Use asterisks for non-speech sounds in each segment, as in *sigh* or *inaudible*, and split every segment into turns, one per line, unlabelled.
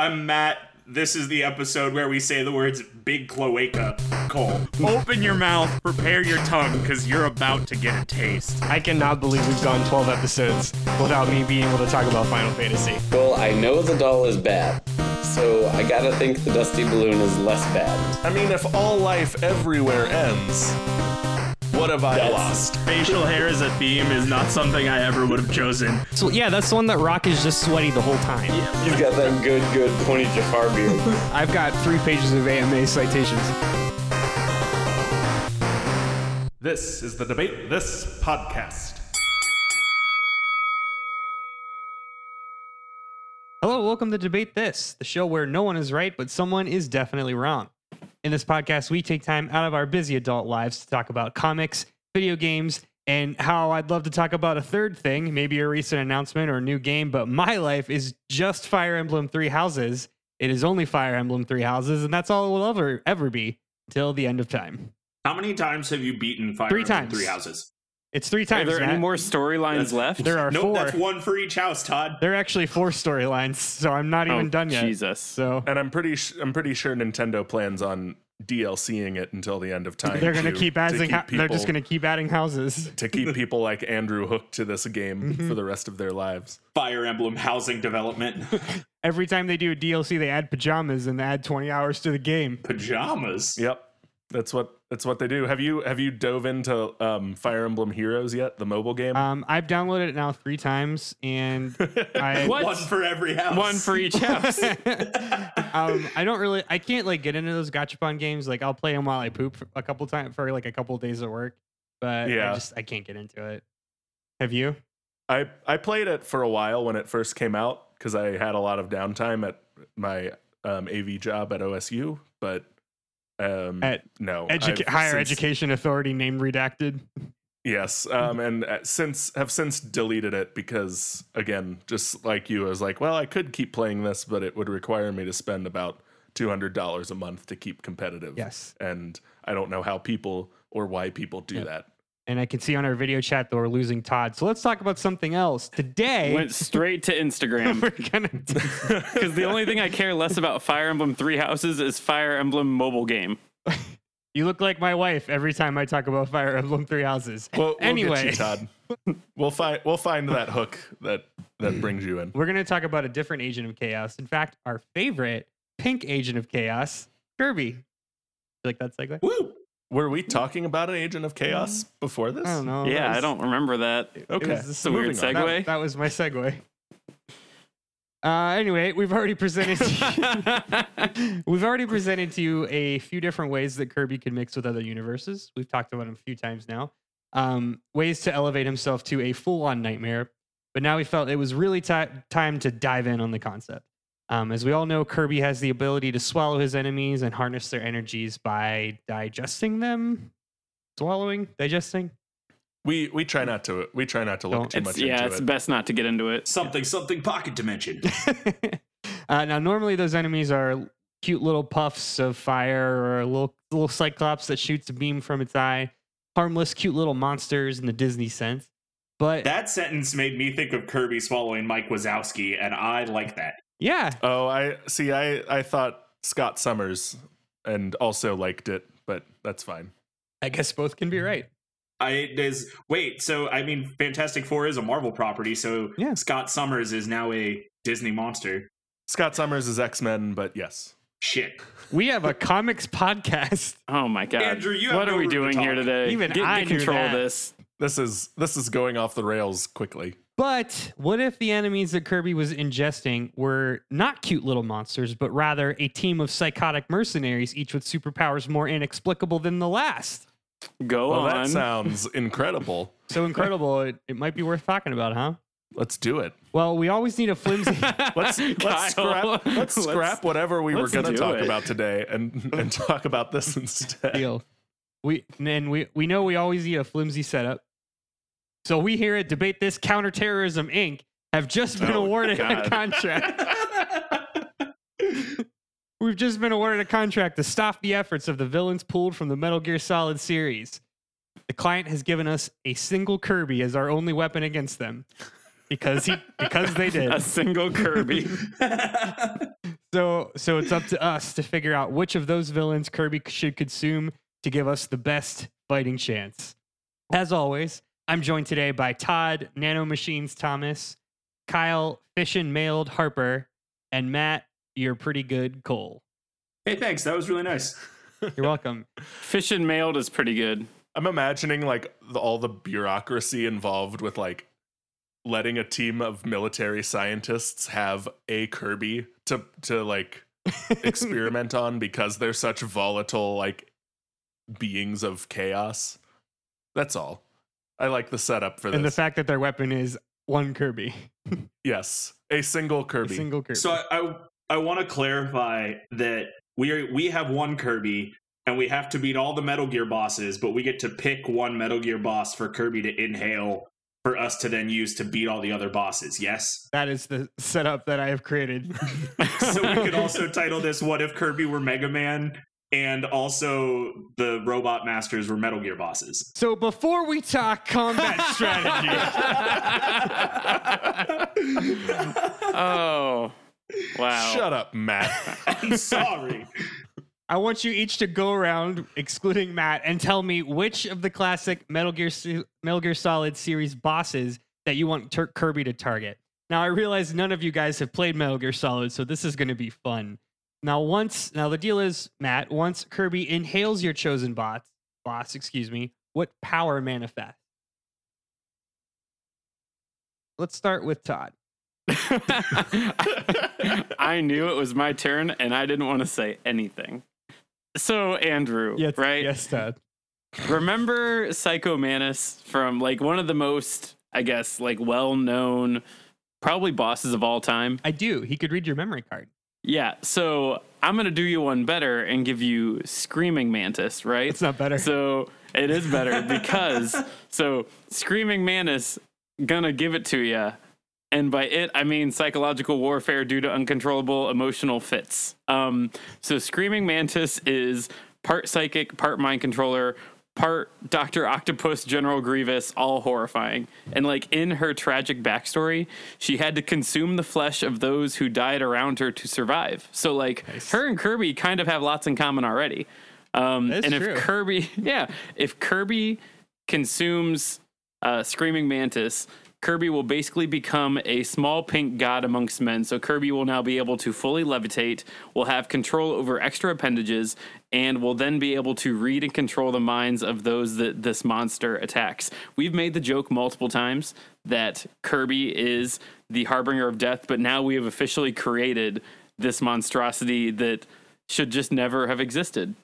I'm Matt. This is the episode where we say the words big cloaca. Cole. Open your mouth, prepare your tongue, because you're about to get a taste.
I cannot believe we've gone 12 episodes without me being able to talk about Final Fantasy.
Well, I know the doll is bad, so I gotta think the Dusty Balloon is less bad.
I mean, if all life everywhere ends, what have I
That's-
lost?
Facial hair as a theme is not something I ever would have chosen.
So yeah, that's the one that Rock is just sweaty the whole time.
Yeah. You've got that good, good pointy Jafar beard. *laughs*
I've got three pages of AMA citations.
This is the Debate This podcast.
Hello, welcome to Debate This, the show where no one is right, but someone is definitely wrong. In this podcast, we take time out of our busy adult lives to talk about comics, video games, and how I'd love to talk about a third thing, maybe a recent announcement or a new game, but my life is just Fire Emblem Three Houses. It is only Fire Emblem Three Houses, and that's all it will ever ever be till the end of time.
How many times have you beaten Fire
Three
Emblem
times.
Three houses?
It's three times.
Are
times.
there any more storylines left?
There are
Nope,
four.
that's one for each house, Todd.
There are actually four storylines, so I'm not
Oh,
even done yet.
Jesus.
So
And I'm pretty, sh- I'm pretty sure Nintendo plans on DLCing it until the end of time.
they're gonna
to-
keep
to
adding.
keep
hou- they're just gonna keep adding houses. *laughs*
to keep people like Andrew hooked to this game
Mm-hmm.
for the rest of their lives.
Fire Emblem housing development. *laughs*
Every time they do a DLC, they add pajamas and they add 20 hours to the game.
Pajamas.
Yep, that's what that's what they do. Have you have you dove into um, Fire Emblem Heroes yet? The mobile game.
Um, I've downloaded it now three times, and *laughs* I
One for every house.
One for each house. *laughs*
um, I don't really, I can't like get into those gachapon games. Like I'll play them while I poop a couple times for like a couple days at work, but
Yeah.
I just I can't get into it. Have you?
I I played it for a while when it first came out because I had a lot of downtime at my um, AV job at OSU, but um,
At
no
Educa- higher
since-
education authority name redacted.
Yes, um, and uh, since have since deleted it because again, just like you, I was like, well, I could keep playing this, but it would require me to spend about two hundred dollars a month to keep competitive.
Yes.
and I don't know how people or why people do
Yeah.
that.
And I can see on our video chat that we're losing Todd. So let's talk about something else. Today,
Went straight to Instagram. *laughs*
we're gonna do *laughs*
Because the only thing I care less about Fire Emblem Three Houses is Fire Emblem mobile game. *laughs*
You look like my wife every time I talk about Fire Emblem Three Houses.
Well, we'll
anyway,
get you, Todd. we'll find we'll find that hook that that brings you in.
we're going to talk about a different Agent of Chaos. In fact, our favorite pink Agent of Chaos, Kirby. You like that segue?
Woo!
Were we talking about an agent of chaos before this?
I don't know.
yeah,
That
I don't remember that.
it
Okay,
was
It's a weird
moving on.
segue.
That, that was my segue. Uh, anyway, we've already presented you, *laughs* we've already presented to you a few different ways that Kirby can mix with other universes. We've talked about them a few times now. Um, ways to elevate himself to a full-on nightmare. But now we felt it was really ti time to dive in on the concept. Um, as we all know, Kirby has the ability to swallow his enemies and harness their energies by digesting them, swallowing, digesting.
We we try not to we try not to look
Don't-
too
It's,
much
yeah,
into
it's
it.
best not to get into it.
Something, something pocket dimension. *laughs*
uh, now, normally those enemies are cute little puffs of fire or a little little cyclops that shoots a beam from its eye. Harmless, cute little monsters in the Disney sense. But
that sentence made me think of Kirby swallowing Mike Wazowski, and I like that.
Yeah,
Oh, I see. I I thought Scott Summers and also liked it, but that's fine.
I guess both can be mm-hmm. right.
I is wait, so I mean, Fantastic Four is a Marvel property, so
Yeah.
Scott Summers is now a Disney monster.
Scott Summers is X Men, but yes.
Shit.
We have a comics *laughs* podcast.
Oh my god.
Andrew, you have
what
no
are we doing here today?
Even
get,
I
get control
that.
this.
This is this is going off the rails quickly.
But what if the enemies that Kirby was ingesting were not cute little monsters, but rather a team of psychotic mercenaries, each with superpowers more inexplicable than the last?
Go
Well,
on.
that sounds *laughs* incredible.
So incredible, it, it might be worth talking about, huh?
Let's do it.
Well, we always need a flimsy. *laughs*
Let's let's *laughs* scrap let's scrap whatever we were
let's
going to talk
it.
about today and and talk about this instead.
deal. We and we we know we always need a flimsy setup. So we here at Debate This Counterterrorism Inc. have just been
Oh,
awarded a contract. *laughs* We've just been awarded a contract to stop the efforts of the villains pulled from the Metal Gear Solid series. The client has given us a single Kirby as our only weapon against them. Because he because they did. *laughs*
a single Kirby. *laughs*
So so it's up to us to figure out which of those villains Kirby should consume to give us the best fighting chance. As always, I'm joined today by Todd, Nano Machines Thomas, Kyle, Fission Mailed Harper, and Matt, you're pretty good Cole.
Hey, thanks. That was really nice. *laughs*
You're welcome.
Fission mailed is pretty good.
I'm imagining like the, all the bureaucracy involved with like letting a team of military scientists have a Kirby to to like *laughs* experiment on because they're such volatile like beings of chaos. That's all. I like the setup for this.
and the fact that their weapon is one Kirby. *laughs*
yes, a single
A
Kirby.
single Kirby.
So I I, I want to clarify that we are we have one Kirby and we have to beat all the Metal Gear bosses, but we get to pick one Metal Gear boss for Kirby to inhale for us to then use to beat all the other bosses. Yes.
that is the setup that I have created. *laughs*
so we could *laughs* also title this "What if Kirby were Mega Man?" And also the Robot Masters were Metal Gear bosses.
So before we talk combat *laughs* strategy,
Oh, wow.
Shut up, Matt. *laughs*
I'm sorry.
I want you each to go around, excluding Matt, and tell me which of the classic Metal Gear Metal Gear Solid series bosses that you want Tur- Kirby to target. Now I realize none of you guys have played Metal Gear Solid, so this is going to be fun. Now once, now the deal is, Matt, once Kirby inhales your chosen boss, boss, excuse me, what power manifests? Let's start with Todd. *laughs*
I knew it was my turn and I didn't want to say anything. So, Andrew, right?
Yes, Todd.
Remember Psycho Mantis from like one of the most, I guess, like well known, probably bosses of all time?
I do. He could read your memory card.
Yeah. So, I'm going to do you one better and give you Screaming Mantis, right?
It's not better.
So it is better *laughs* because so screaming mantis gonna give it to you, and by it I mean psychological warfare due to uncontrollable emotional fits. Um, so screaming mantis is part psychic, part mind controller. Part Doctor Octopus, General Grievous, all horrifying. And like in her tragic backstory, she had to consume the flesh of those who died around her to survive. So like her and Kirby kind of have lots in common already. Um, and
true.
if Kirby, *laughs* yeah, if Kirby consumes uh, Screaming Mantis, Kirby will basically become a small pink god amongst men. So Kirby will now be able to fully levitate, will have control over extra appendages, and will then be able to read and control the minds of those that this monster attacks. We've made the joke multiple times that Kirby is the harbinger of death, but now we have officially created this monstrosity that should just never have existed.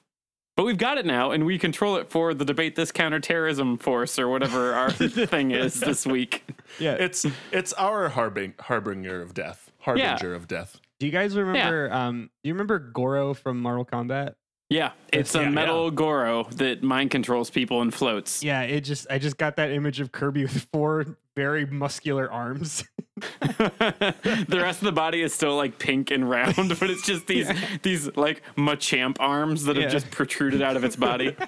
But we've got it now, and we control it for the debate this counterterrorism force or whatever our *laughs* thing is this week.
Yeah.
It's it's our harbing, harbinger of death, harbinger of death.
Do you guys remember? Um, do you remember Goro from Mortal Kombat?
Yeah, it's a
Yeah,
metal Goro that mind controls people and floats.
Yeah, it just I just got that image of Kirby with four very muscular arms. *laughs*
the rest of the body is still like pink and round, but it's just these these like Machamp arms that
Yeah.
have just protruded out of its body. *laughs*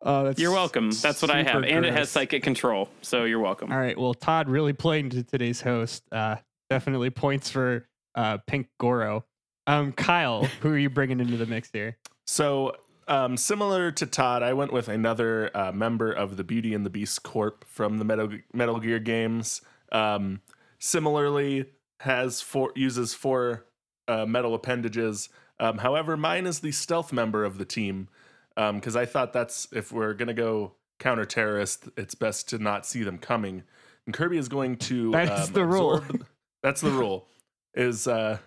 Oh, that's
You're welcome. That's what I have,
super
and it has psychic control, so you're welcome.
All right. Well, Todd really played into today's host. Uh, definitely points for uh, Pink Goro. Um, Kyle, who are you bringing into the mix here?
So, um, similar to Todd, I went with another uh, member of the Beauty and the Beast Corp from the Metal, Metal Gear games. Um, similarly, has four uses four uh, metal appendages. Um, however, mine is the stealth member of the team because I thought that's if we're gonna go counter terrorist, it's best to not see them coming. And Kirby is going to
That is
um,
the rule.
absorb- *laughs* That's the rule. Is uh,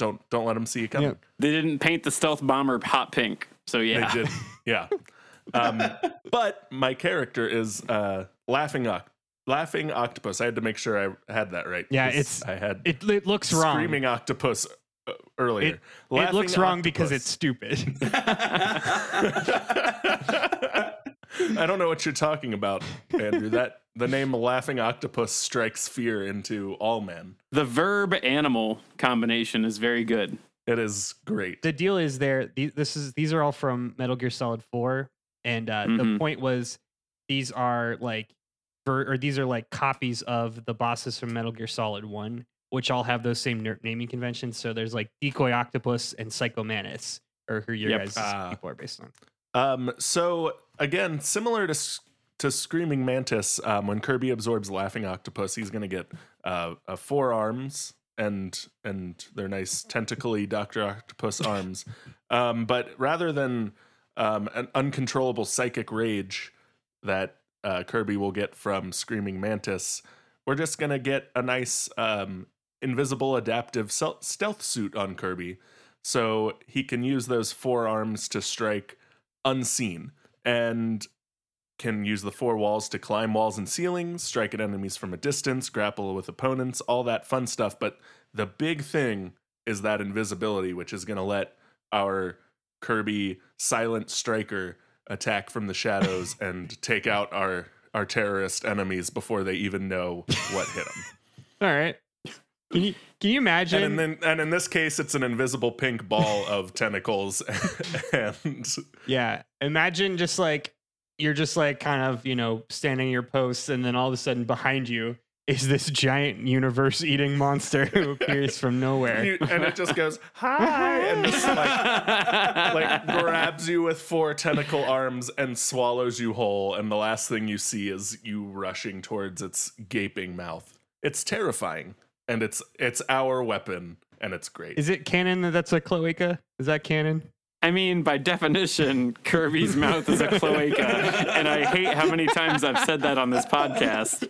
don't don't let them see you coming.
Yep.
They didn't paint the stealth bomber hot pink, so yeah.
They did. Yeah. *laughs* Um, but my character is uh, laughing oc- laughing octopus. I had to make sure I had that right.
Yeah,
'cause
it's-
I had
It, it looks wrong.
screaming octopus uh, earlier.
It, it looks wrong because it's stupid. *laughs* *laughs*
I don't know what you're talking about, Andrew. That the name laughing octopus strikes fear into all men.
The verb animal combination is very good.
It is great.
the deal is there. This is these are all from Metal Gear Solid Four, and uh, the
Mhm.
point was these are like, ver- or these are like copies of the bosses from Metal Gear Solid One. which all have those same ner- naming conventions. So there's like Decoy Octopus and Psycho Mantis, or who your
Yep.
guys'
Ah.
people are based on.
Um, so again, similar to to Screaming Mantis, um, when Kirby absorbs Laughing Octopus, he's going to get uh, uh, four arms and and their nice tentacly Doctor Octopus *laughs* arms. Um, but rather than um, an uncontrollable psychic rage that uh, Kirby will get from Screaming Mantis, we're just going to get a nice um, invisible adaptive stealth suit on Kirby. So he can use those four arms to strike unseen and can use the four walls to climb walls and ceilings, strike at enemies from a distance, grapple with opponents, all that fun stuff. But the big thing is that invisibility, which is going to let our Kirby silent striker attack from the shadows *laughs* and take out our our terrorist enemies before they even know what hit them.
All right. Can you can you imagine?
and then and in this case it's an invisible pink ball of *laughs* tentacles *laughs* and
Yeah. Imagine just like you're just like kind of, you know, standing your post and then all of a sudden behind you is this giant universe eating monster who *laughs* appears from nowhere.
you- and it just goes hi and just like like grabs you with four tentacle arms and swallows you whole and the last thing you see is you rushing towards its gaping mouth it's terrifying and it's it's our weapon and it's great
Is it canon that that's a cloaca? Is that canon?
I mean, by definition, Kirby's mouth is a cloaca, and I hate how many times I've said that on this podcast.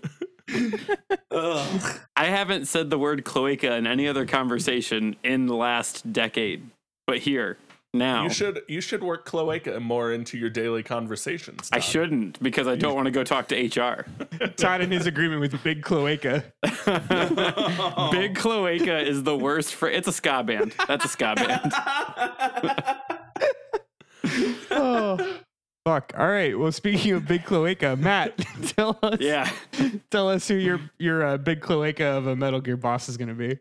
I haven't said the word cloaca in any other conversation in the last decade, but here now.
you should you should work cloaca more into your daily conversations
I shouldn't because I don't want to go talk to HR. *laughs*
Todd in his agreement with Big Cloaca. *laughs*
Big cloaca is the worst for it's a ska band. That's a ska band. *laughs*
Oh. Fuck. All right. Well, speaking of Big Cloaca, Matt, tell us
Yeah.
tell us who your your uh, big cloaca of a Metal Gear boss is going to be.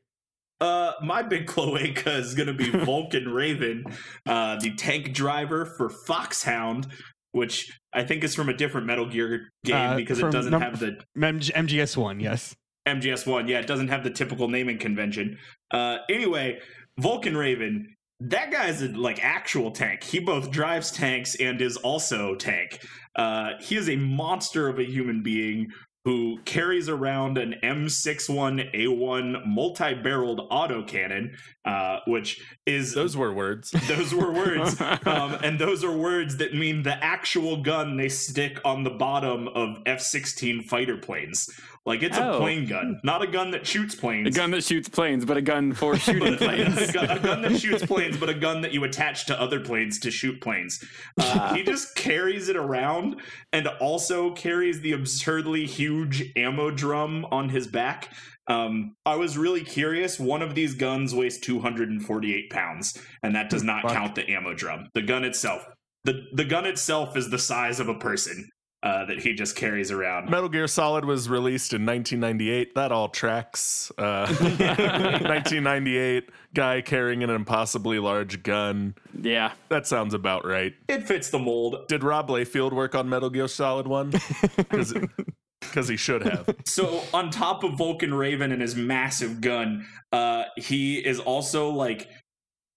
Uh, my big cloaca is going to be *laughs* Vulcan Raven, uh, the tank driver for Foxhound, which I think is from a different Metal Gear game
Uh,
because it doesn't
num-
have the
MG- MGS one, yes.
MGS one. Yeah, it doesn't have the typical naming convention. Uh, anyway, Vulcan Raven. That guy's a like actual tank. He both drives tanks and is also tank. Uh, he is a monster of a human being who carries around an M61A1 multi-barreled autocannon, uh, which is
those were words *laughs*
those were words, *laughs* um, and those are words that mean the actual gun they stick on the bottom of F-16 fighter planes. Like it's a
Oh.
plane gun, not a gun that shoots planes.
A gun that shoots planes, but a gun for *laughs* shooting
a,
planes.
gun, a gun that shoots planes, but a gun that you attach to other planes to shoot planes. Uh, he just carries it around and also carries the absurdly huge ammo drum on his back. Um, I was really curious. One of these guns weighs 248 pounds, and that does not
Fuck.
count the ammo drum. The gun itself, the the gun itself is the size of a person uh, that he just carries around.
Metal Gear Solid was released in 1998. That all tracks. Uh, *laughs* 1998 guy carrying an impossibly large gun.
Yeah.
That sounds about right.
It fits the mold.
Did Rob Liefeld work on Metal Gear Solid 1? Because *laughs* he should have.
So on top of Vulcan Raven and his massive gun, uh, he is also like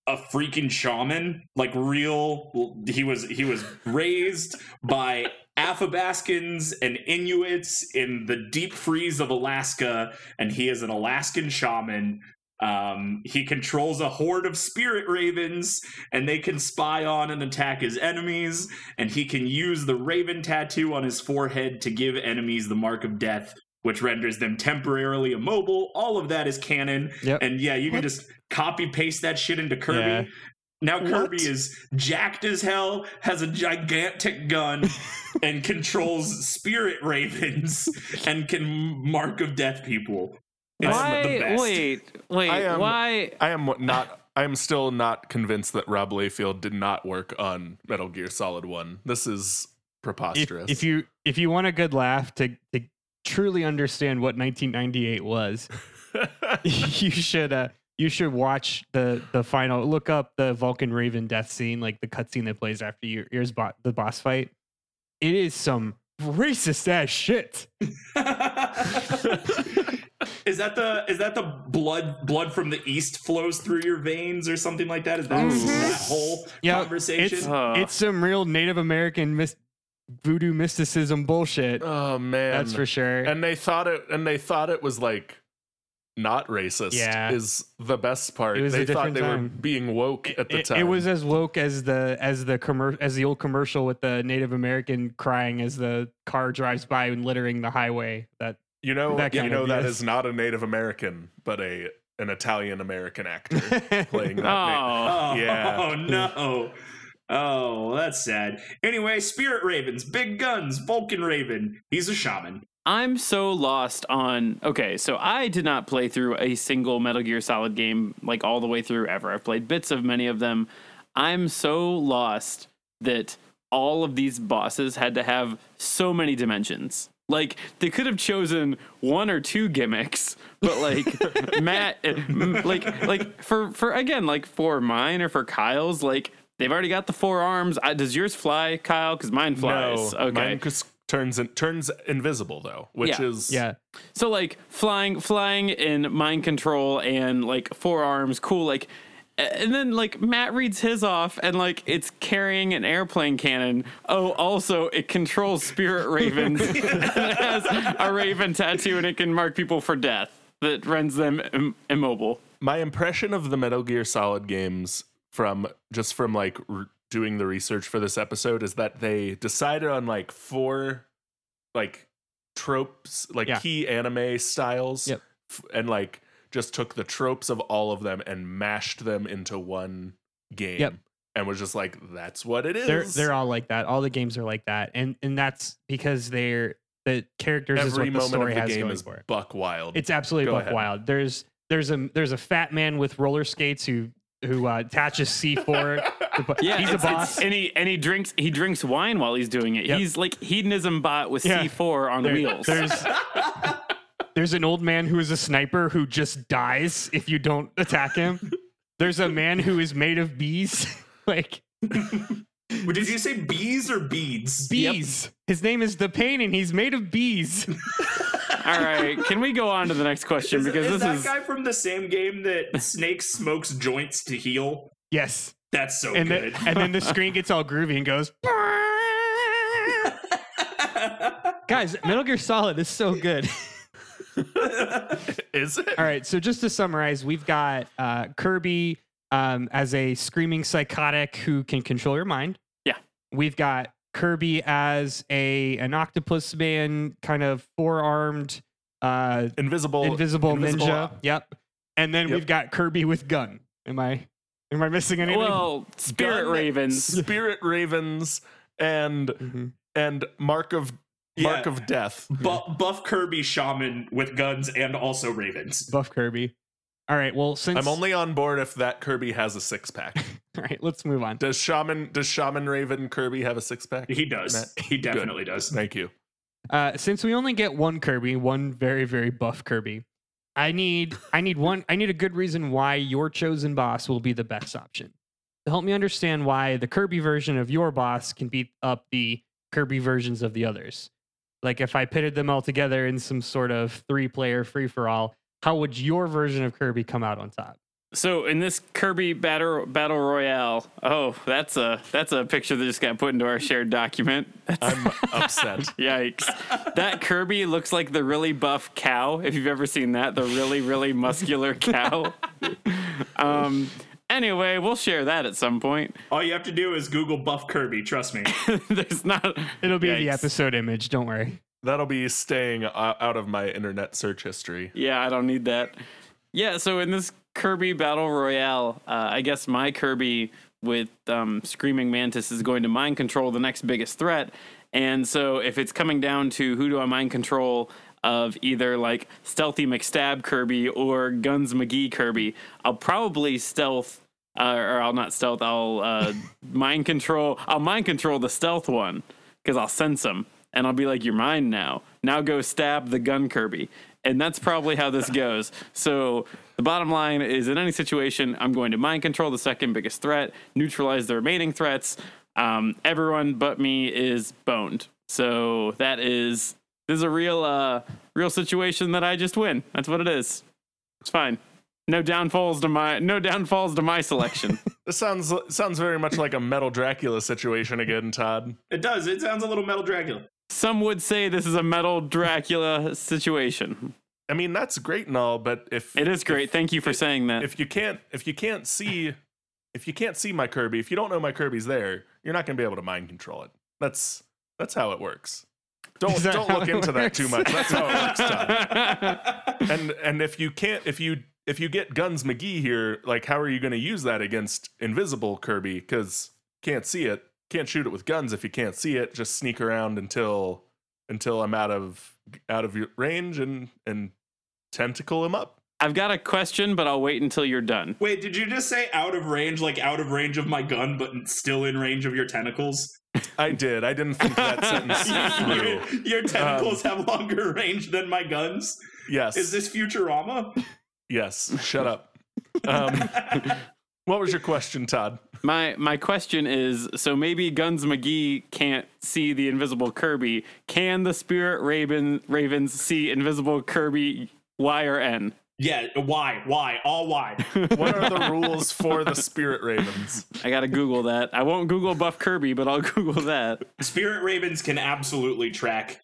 a freaking shaman, like real. He was he was raised by Athabascans and Inuits in the deep freeze of Alaska, and he is an Alaskan shaman. Um, he controls a horde of spirit ravens, and they can spy on and attack his enemies. And he can use the raven tattoo on his forehead to give enemies the mark of death, which renders them temporarily immobile. All of that is canon.
Yep.
And yeah, you can just copy paste that shit into Kirby.
Yeah.
Now Kirby
What?
is jacked as hell, has a gigantic gun, *laughs* and controls spirit ravens and can mark of death people. It's the
Why?
best.
Wait, wait.
I am-
why?
I am not. I am still not convinced that Rob Liefeld did not work on Metal Gear Solid 1. This is
If,
preposterous.
if you if you want a good laugh to, to truly understand what 1998 was, *laughs* *laughs* you should uh you should watch the the final look up the Vulcan Raven death scene, like the cutscene that plays after your ears bo- the boss fight. It is some racist ass shit. *laughs*
Is that the is that the blood blood from the east flows through your veins or something like that? Is that that whole
Yeah,
conversation?
It's,
Uh.
it's some real Native American mis- voodoo mysticism bullshit.
Oh man,
That's for sure.
And they thought it, and they thought it was like not racist.
Yeah.
is the best part.
It
they thought
different
they were being woke at the
it,
time.
it was as woke as the as the commer- as the old commercial with the Native American crying as the car drives by and littering the highway. That
you know,
that
you know
of,
that
yes.
is not a Native American, but a an Italian American actor *laughs* playing that. na-
Oh,
Oh,
Yeah. *laughs*
no. Oh, that's sad. Anyway, Spirit Ravens, big guns, Vulcan Raven. He's a shaman.
I'm so lost on. Okay, so I did not play through a single Metal Gear Solid game like all the way through ever. I've played bits of many of them. I'm so lost that all of these bosses had to have so many dimensions. Like they could have chosen one or two gimmicks, but like *laughs* Matt, eh, like like for for again like for mine or for Kyle's, like they've already got the four arms. I, does yours fly, Kyle? Because mine flies.
No,
okay,
mine turns in, turns invisible though, which
Yeah.
is
yeah,
So like flying, flying in mind control and like forearms, cool. Like, and then like Matt reads his off and like it's carrying an airplane cannon. Oh, also it controls spirit ravens. and *laughs* *laughs* it has a raven tattoo and it can mark people for death that rends them Im- immobile.
my impression of the Metal Gear Solid games from just from like r- doing the research for this episode is that they decided on like four like tropes, like
Yeah.
key anime styles,
Yep.
f- and like just took the tropes of all of them and mashed them into one game.
Yep.
And was just like, that's what it is.
they're they're all like that. All the games are like that, and and that's because they're the characters is
Every
what the
moment
story
of the
has
game
going
is
for it.
buck wild.
It's absolutely
Go
buck
ahead.
wild. There's there's a there's a fat man with roller skates who who uh, attaches C4. *laughs*
Yeah,
he's a
it's- it's-
boss.
and he and he drinks he drinks wine while he's doing it.
Yep.
He's like hedonism bot with
Yeah.
C4 on
There-
wheels.
There's *laughs* there's an old man who is a sniper who just dies if you don't attack him. There's a man who is made of bees, *laughs* like
But Did you say bees or beads?
bees. His name is the Pain, and he's made of bees.
All right, can we go on to the next question
Is,
because
is
this
that
is
guy from the same game that Snake smokes joints to heal?
Yes,
That's so
and
good.
then and then the screen gets all groovy and goes. *laughs* Guys, Metal Gear Solid is so good. *laughs*
is it?
All right, so just to summarize, we've got uh, Kirby um, as a screaming psychotic who can control your mind.
Yeah.
We've got Kirby as a an octopus man, kind of four armed, uh,
Invisible
invisible,
invisible
ninja.
op-
Yep. And then
Yep.
we've got Kirby with gun. Am I am I missing anything?
well, spirit
Gun,
ravens.
Spirit Ravens, and
Mhm.
and Mark of Mark
Yeah.
of Death.
Bu- buff Kirby shaman with guns and also ravens.
Buff Kirby. All right. Well, since
I'm only on board if that Kirby has a six pack. *laughs*
all right, let's move on.
Does Shaman does Shaman Raven Kirby have a six pack?
He does.
Matt?
He definitely does.
Thank you.
Uh, since we only get one Kirby, one very very buff Kirby, I need I need one I need a good reason why your chosen boss will be the best option. To help me understand why the Kirby version of your boss can beat up the Kirby versions of the others. Like if I pitted them all together in some sort of three player free for all, how would your version of Kirby come out on top?
So in this Kirby battle battle royale, oh, that's a that's a picture that just got put into our shared document. That's,
I'm upset. *laughs*
yikes! That Kirby looks like the really buff cow. If you've ever seen that, the really really muscular *laughs* cow. um. Anyway, we'll share that at some point.
All you have to do is Google buff Kirby. Trust me. *laughs*
There's not.
It'll be the episode image, don't worry.
That'll be staying out of my internet search history.
Yeah, I don't need that. Yeah, so in this Kirby Battle Royale, uh, I guess my Kirby with um, Screaming Mantis is going to mind control the next biggest threat. And so if it's coming down to who do I mind control of either like Stealthy McStab Kirby or Guns McGee Kirby, I'll probably stealth. Uh, or I'll not stealth. I'll uh, *laughs* mind control. I'll mind control the stealth one because I'll sense him and I'll be like, "You're mine now. Now go stab the gun Kirby." And that's probably how this goes. So the bottom line is, in any situation, I'm going to mind control the second biggest threat, neutralize the remaining threats. Um, everyone but me is boned. So that is this is a real uh real situation that I just win. That's what it is. It's fine. No downfalls to my no downfalls to my selection. *laughs*
This sounds sounds very much like a Metal Dracula situation again, Todd.
It does. It sounds a little Metal Dracula.
Some would say this is a metal Dracula situation.
I mean, that's great and all, but if
It is great. Thank you for saying that.
if you can't if you can't see if you can't see my Kirby, if you don't know my Kirby's there, you're not going to be able to mind control it. That's that's how it works. Don't don't look
it
into that too much. That's how it works, *laughs* And and if you can't if you if you get Guns McGee here, like how are you going to use that against invisible Kirby cuz can't see it. Can't shoot it with guns if you can't see it. Just sneak around until until I'm out of out of your range and and tentacle him up.
I've got a question, but I'll wait until you're done.
Wait, did you just say out of range, like out of range of my gun, but still in range of your tentacles?
I did. I didn't think that sentence *laughs* *laughs* through.
your, your tentacles have longer range than my guns.
Yes.
Is this Futurama?
Yes. Shut up. *laughs* Um, what was your question, Todd?
My my question is so maybe Guns McGee can't see the invisible Kirby. Can the Spirit Raven Ravens see invisible Kirby Y or N?
Yeah, why? Why? All why? *laughs*
What are the rules for the Spirit Ravens?
I gotta Google that. I won't Google Buff Kirby, but I'll *laughs* Google that.
Spirit Ravens can absolutely track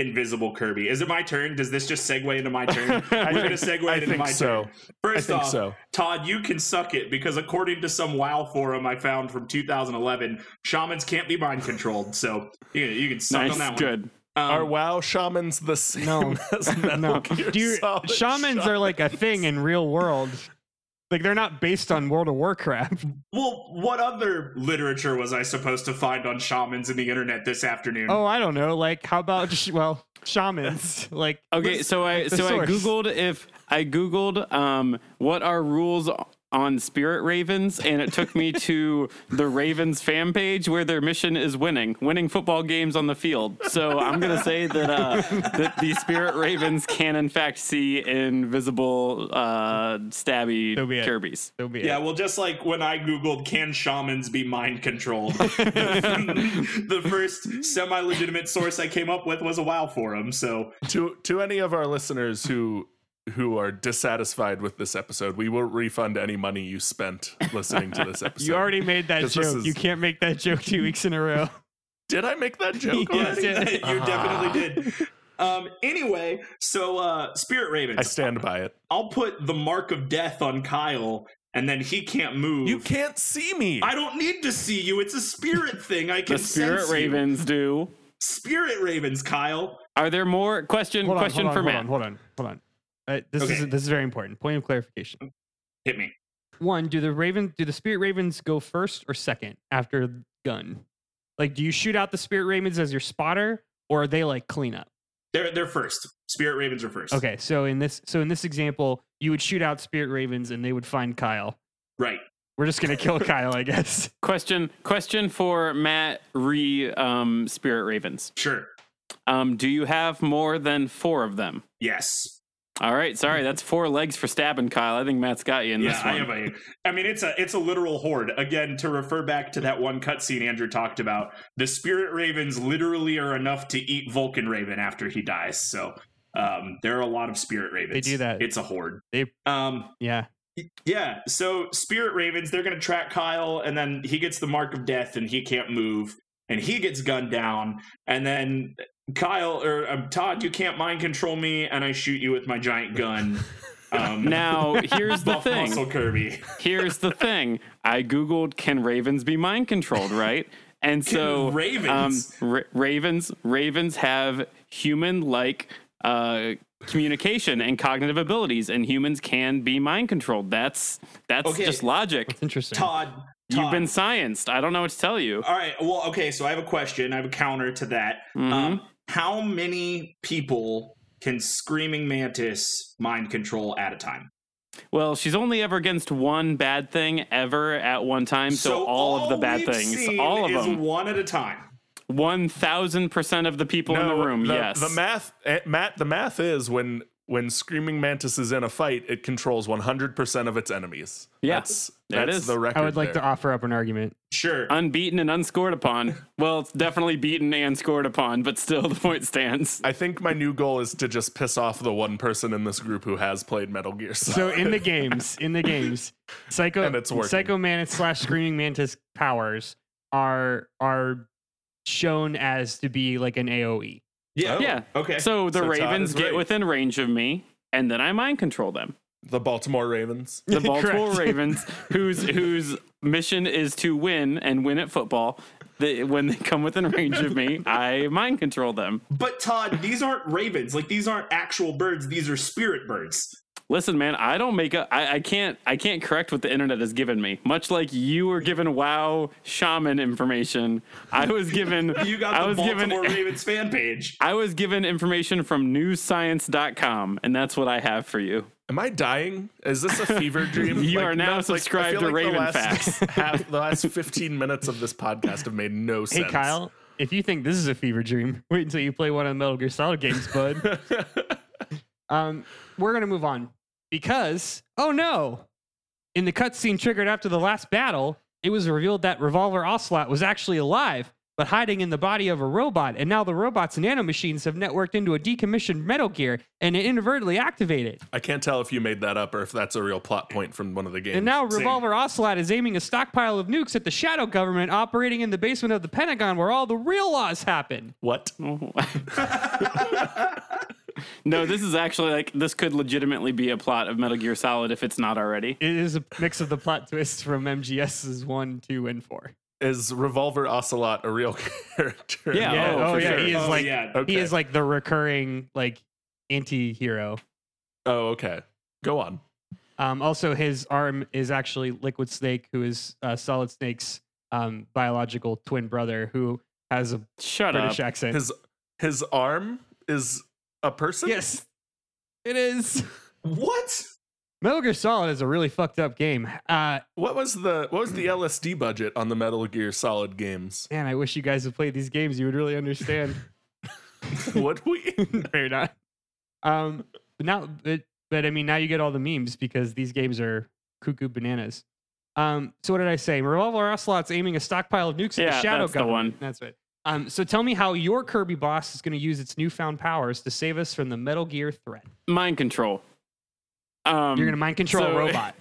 invisible Kirby. Is it my turn? Does this just segue into my turn? *laughs* We're gonna segue
I
into
think
my
so.
turn. First
think
off,
so.
Todd, you can suck it because according to some WoW forum I found from 2011, shamans can't be mind controlled. So you, you can suck
Nice,
on that one.
good.
Um,
Are WoW shamans the same
No. *laughs*
as Metal
No,
Gear
do you,
Solid
shamans are like a thing in real world. Like they're not based on World of Warcraft. *laughs*
Well, what other literature was I supposed to find on shamans in the internet this afternoon?
Oh, I don't know. Like how about sh- well, shamans? *laughs* Like
Okay, so I
the
so I googled if I googled um what are rules on Spirit Ravens, and it took me to the Ravens fan page where their mission is winning, winning football games on the field. So I'm gonna say that uh, that the Spirit Ravens can in fact see invisible uh, stabby
So be it.
Kirby's.
so be
Yeah,
it.
well, just like when I googled "can shamans be mind controlled," *laughs* the first semi-legitimate source I came up with was a WoW forum. So
To to any of our listeners who who are dissatisfied with this episode, we will refund any money you spent listening to this *laughs* episode.
You already made that joke.
is-
You can't make that joke two weeks in a row.
did I make that joke? *laughs*
Yes,
already?
yeah.
you definitely *laughs* did. Um, anyway, so uh, Spirit Ravens,
I stand by it.
I'll put the mark of death on Kyle, and then he can't move.
You can't see me.
I don't need to see you. It's a spirit thing. I can
The Spirit
sense you.
Ravens do.
Spirit Ravens, Kyle.
Are there more question
Hold on,
question
hold on,
for
hold
Matt?
on, hold on, hold on. Uh, this
Okay.
is this is very important. Point of clarification.
Hit me.
One, do the Raven do the Spirit Ravens go first or second after gun? Like, do you shoot out the Spirit Ravens as your spotter, or are they like cleanup?
They're they're first. Spirit Ravens are first.
Okay, so in this so in this example, you would shoot out Spirit Ravens and they would find Kyle.
Right.
We're just gonna kill Kyle, I guess. *laughs*
Question question for Matt re um, Spirit Ravens.
Sure.
Um, do you have more than four of them?
Yes.
All right, sorry, that's four legs for stabbing Kyle. I think Matt's got you in
Yeah,
this
I
one.
have a. I mean, it's a it's a literal horde. Again, to refer back to that one cutscene Andrew talked about, the spirit ravens literally are enough to eat Vulcan Raven after he dies. So, um, there are a lot of spirit ravens.
They do that.
It's a horde.
They
Um,
yeah.
yeah. So spirit ravens, they're gonna track Kyle, and then he gets the mark of death, and he can't move, and he gets gunned down, and then Kyle or um, Todd, you can't mind control me, and I shoot you with my giant gun. *laughs* Um,
Now, here's the thing.
Muscle Kirby.
Here's the thing. I googled can ravens be mind controlled, right? And so
ravens?
um, ra- ravens ravens have human like uh, communication and cognitive abilities, and humans can be mind controlled. That's that's
Okay.
just logic.
It's interesting.
Todd,
You've been scienced. I don't know what to tell you.
All right. Well, okay. So I have a question. I have a counter to that.
Mhm.
Um, how many people can Screaming Mantis mind control at a time?
Well, she's only ever against one bad thing ever at one time. So, all, of the bad
we've
things,
seen
all of
is
them,
one at a time.
one thousand percent of the people in the room.
the,
yes,
The math, eh, Matt. The math is when when Screaming Mantis is in a fight, it controls 100% of its enemies.
Yeah,
that's,
there
that's the record.
I would like
there.
to offer up an argument.
Sure.
Unbeaten and unscored upon. *laughs* Well, it's definitely beaten and scored upon, but still *laughs* the point stands.
I think my new goal is to just piss off the one person in this group who has played Metal Gear Solid.
So in the games, in the games, *laughs* Psycho
And it's working.
Psycho Mantis slash Screaming Mantis powers are are shown as to be like an. AOE.
Yeah.
Oh, yeah.
Okay.
So the
So
Ravens
is
get
right.
within range of me, and then I mind control them.
the Baltimore Ravens.
The *laughs* Baltimore Ravens, whose *laughs* whose mission is to win and win at football. They, when they come within range of me, I mind control them.
but Todd, these aren't ravens. Like these aren't actual birds. These are spirit birds.
Listen, man, I don't make a. I, I can't. I can't correct what the internet has given me. Much like you were given WoW shaman information, I was given. *laughs*
You got
I
the
was
Baltimore
given. *laughs*
Ravens fan page.
I was given information from newscience.com, and that's what I have for you.
Am I dying? Is this a fever *laughs* dream?
You are now
no,
subscribed
feel
to
like
Raven
the last,
Facts.
half, the last 15 minutes of this podcast have made no sense.
Hey
sense.
Kyle, if you think this is a fever dream, wait until you play one of the Metal Gear Solid games, bud. um, we're gonna move on because oh no, in the cutscene triggered after the last battle, it was revealed that Revolver Ocelot was actually alive, but hiding in the body of a robot, and now the robot's and nanomachines have networked into a decommissioned Metal Gear and inadvertently activated.
I can't tell if you made that up or if that's a real plot point from one of the games.
And now
Same.
Revolver Ocelot is aiming a stockpile of nukes at the Shadow Government operating in the basement of the Pentagon where all the real laws happen.
what? *laughs* *laughs*
no, this is actually like this could legitimately be a plot of Metal Gear Solid if it's not already.
It is a mix of the plot twists from MGS's 1, 2, and 4.
Is Revolver Ocelot a real *laughs* character?
Yeah,
Yeah,
oh,
oh, yeah,
sure.
he is
Oh,
like
yeah.
Okay.
he is like the recurring like anti-hero.
Oh, okay. Go on.
Um, also, his arm is actually Liquid Snake, who is uh, Solid Snake's um, biological twin brother, who has a
Shut
British
up.
accent.
His his arm is a person?
yes, it is. *laughs*
What?
Metal Gear Solid is a really fucked up game. Uh,
What was the what was the LSD budget on the Metal Gear Solid games?
man, I wish you guys had played these games. You would really understand. *laughs* *laughs*
Would we?
Maybe not. Um, but now, but, but I mean, now you get all the memes because these games are cuckoo bananas. Um, so what did I say? Revolver Ocelot's aiming a stockpile of nukes at
Yeah,
the Shadow
that's the one.
That's right. Um, so tell me how your Kirby boss is going to use its newfound powers to save us from the Metal Gear threat.
Mind control. Um,
You're going to mind control
so-
a *laughs* robot.